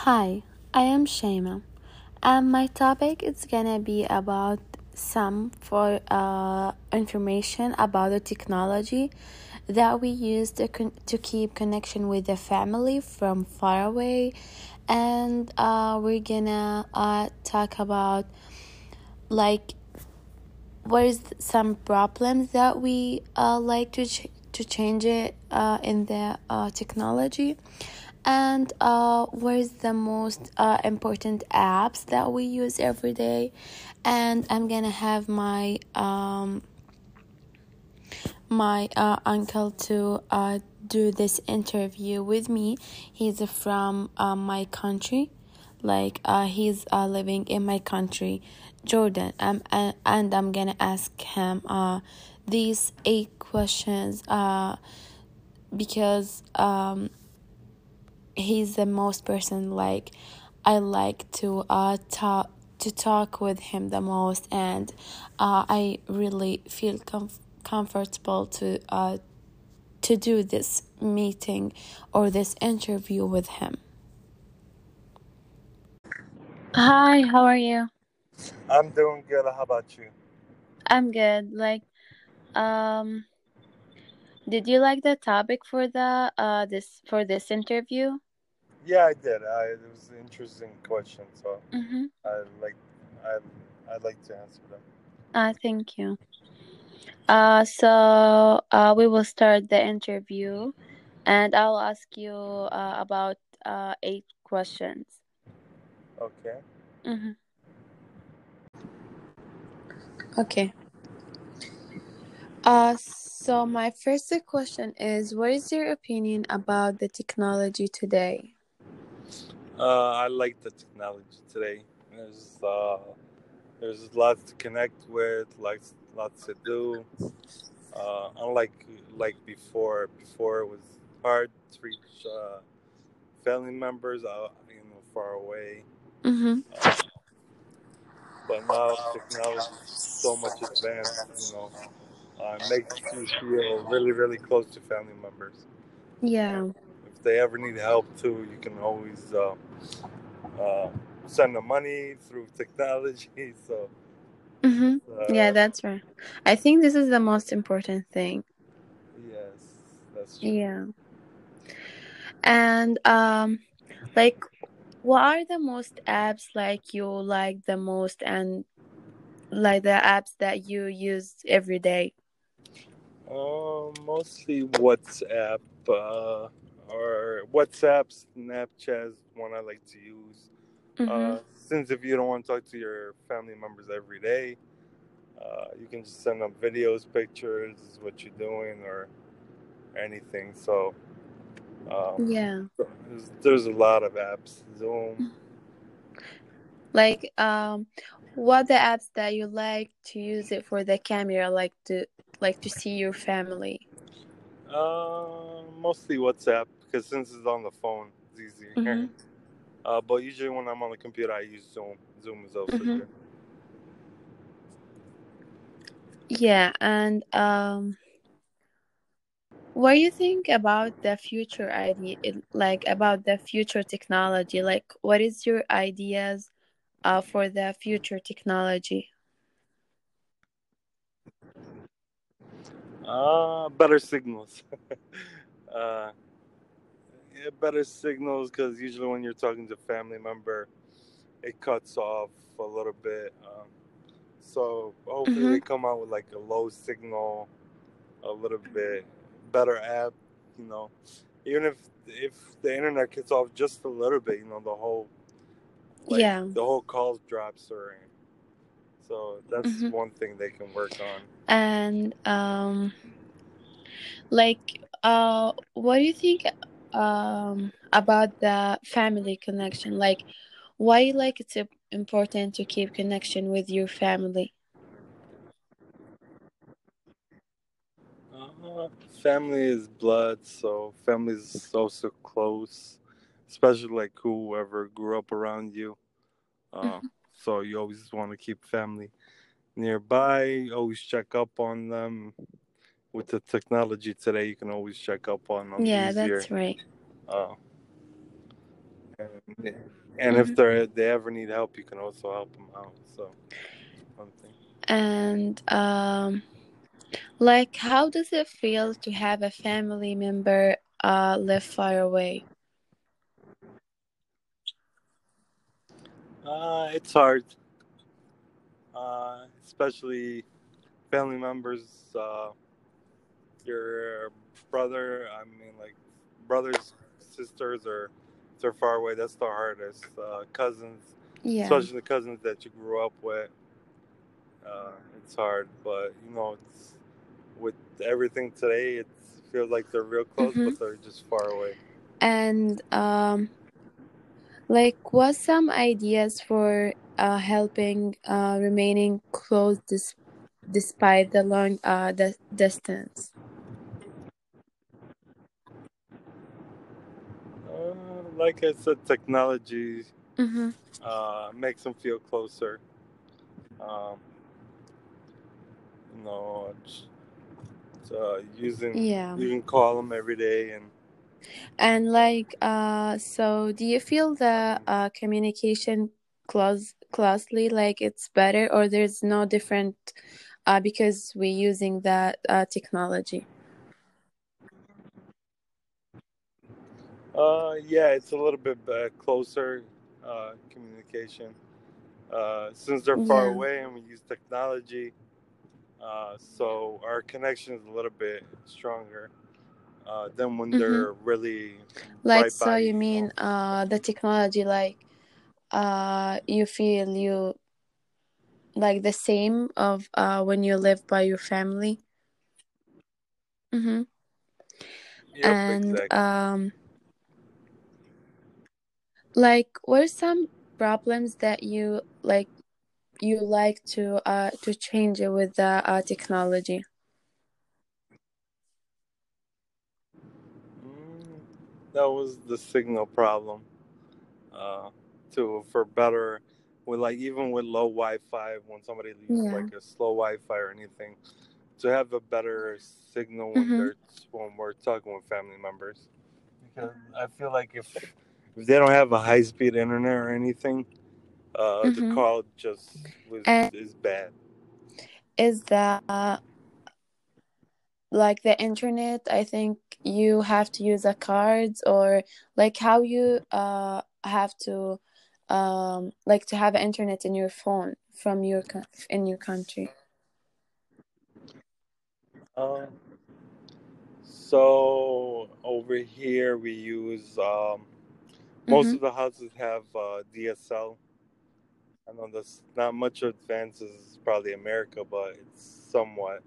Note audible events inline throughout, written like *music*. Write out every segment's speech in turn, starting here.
Hi, I am Shema, and my topic is gonna be about some for uh, information about the technology that we use to con- to keep connection with the family from far away, and uh, we're gonna uh, talk about like what is some problems that we uh, like to ch- to change it uh, in the uh, technology and uh, what is the most uh, important apps that we use every day? And i'm gonna have my um, my uh, uncle to uh, do this interview with me. He's from uh, my country. Like uh, he's uh, living in my country jordan. Um, and, and i'm gonna ask him uh, these eight questions uh, because um, he's the most person like I like to uh talk to talk with him the most and uh, I really feel comf- comfortable to uh to do this meeting or this interview with him. Hi, how are you? I'm doing good. How about you? I'm good. Like um did you like the topic for the uh this for this interview? Yeah, I did. I, it was an interesting question, so Mhm. I like I I'd like to answer them. Uh thank you. Uh, so uh, we will start the interview, and I'll ask you uh, about uh, eight questions. Okay. Mm-hmm. Okay. Uh, so my first question is, what is your opinion about the technology today? Uh, I like the technology today. There's uh, there's lots to connect with, lots lots to do. Uh, unlike like before, before it was hard to reach uh, family members, uh, you know, far away. Mm-hmm. Uh, but now technology is so much advanced, you know, uh, makes you feel really, really close to family members. Yeah. If they ever need help too, you can always uh, uh, send them money through technology. *laughs* So Mm-hmm. uh, Yeah, that's right. I think this is the most important thing. yes, that's true. Yeah. And um, like, what are the most apps like you like the most, and like the apps that you use every day? Uh, mostly WhatsApp uh, or WhatsApp, Snapchat is one I like to use. Mm-hmm. Uh, since if you don't want to talk to your family members every day, uh, you can just send them videos, pictures, what you're doing, or anything. So um, Yeah. there's, there's a lot of apps. Zoom. Like, um, what the apps that you like to use it for the camera, like to like to see your family? Uh, mostly WhatsApp because since it's on the phone, it's easier. Mhm. *laughs* Uh, but usually when I'm on the computer, I use Zoom. Zoom is also Mhm. good. Yeah, and um, what do you think about the future idea? Like about the future technology? Like, what is your ideas uh for the future technology? Uh, better signals. *laughs* uh, yeah, better signals because usually when you're talking to a family member, it cuts off a little bit. Um, so hopefully they Mhm. come out with like a low signal, a little bit better app. You know, even if if the internet cuts off just a little bit, you know, the whole like Yeah. the whole calls drops or so that's Mhm. one thing they can work on. And um, like, uh, what do you think um about the family connection? Like, why like it's important to keep connection with your family? Uh, family is blood, so family is also close, especially like whoever grew up around you. Uh, Mhm. so you always want to keep family nearby. Always check up on them. With the technology today, you can always check up on them Yeah, easier. that's right. Uh, and, and if they they ever need help, you can also help them out. So. And um, like, how does it feel to have a family member uh live far away? Uh, it's hard, uh, especially family members. Uh, your brother, I mean, like brothers, sisters, or if they're far away. That's the hardest. Uh, cousins, Yeah. especially the cousins that you grew up with. Uh, it's hard, but you know, it's with everything today. It feels like they're real close, Mhm. but they're just far away. And um, like, what some ideas for uh helping uh remaining close dis despite the long uh the distance? Uh, like I said, technology Mm-hmm. uh, makes them feel closer. Um, you know, it's, uh, using Yeah. you can call them every day, and And like, uh, so do you feel the uh communication close closely like it's better or there's no different uh because we're using that uh technology? uh, yeah, it's a little bit uh, closer uh, communication. Uh, since they're far Yeah. away and we use technology, uh, so our connection is a little bit stronger uh, than when Mm-hmm. they're really Like, right so by you you. You mean uh the technology like uh you feel you like the same of uh when you live by your family? Mm-hmm. Yep, And exactly. um like what are some problems that you like you like to uh to change it with the uh technology? That was the signal problem. Uh, to for better, with like even with low Wi-Fi, when somebody leaves Yeah. like a slow Wi-Fi or anything, to have a better signal when Mm-hmm. they're when we're talking with family members. Because I feel like if if they don't have a high speed internet or anything, uh, the Mm-hmm. call just was And is bad. is that uh, like the internet, I think you have to use a cards or like how you uh have to um like to have internet in your phone from your in your country. Um, so over here we use um, most Mm-hmm. of the houses have uh, DSL. I know that's not much advances as probably America, but it's somewhat.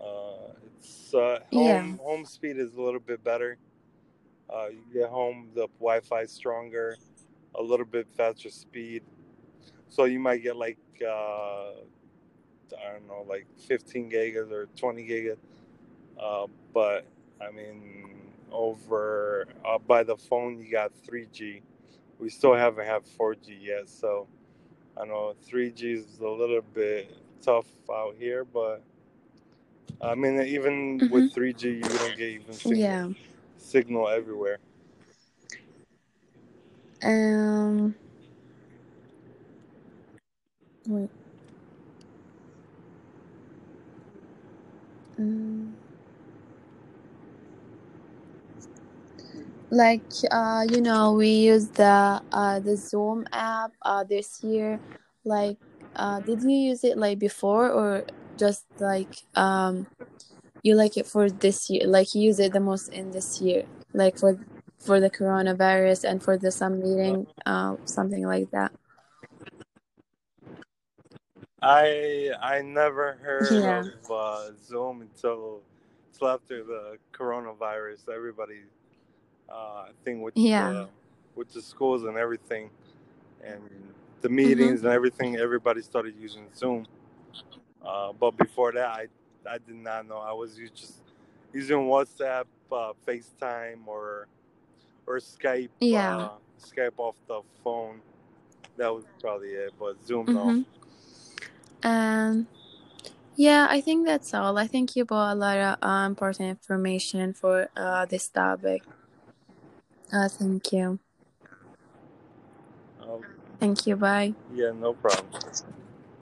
Uh, it's uh, Yeah. home home speed is a little bit better. Uh, you get home, the Wi-Fi stronger, a little bit faster speed. So you might get like uh, I don't know, like 15 gigas or 20 gigas. Uh, but I mean, over uh, by the phone, you got 3G. We still haven't had 4G yet, so I know 3G is a little bit tough out here. But I mean, even Mm-hmm. with 3G, you don't get even signal Yeah. signal everywhere. Um. Wait. Mm. Like uh, you know, we use the uh the Zoom app uh this year. Like, uh, did you use it like before or just like um you like it for this year? Like you use it the most in this year, like for for the coronavirus and for the some meeting, uh, something like that. I I never heard *laughs* Yeah. of uh, Zoom until until after the coronavirus. Everybody, uh, thing with Yeah. the with the schools and everything, and the Mm-hmm. meetings and everything, everybody started using Zoom. Uh, but before that, I I did not know. I was just using WhatsApp, uh, FaceTime, or or Skype, Yeah. uh, Skype off the phone. That was probably it. But Zoom, no. Mm-hmm. And yeah, I think that's all. I think you brought a lot of uh, important information for uh this topic. Uh, thank you. problem. Thank you. Bye. Yeah, no problem.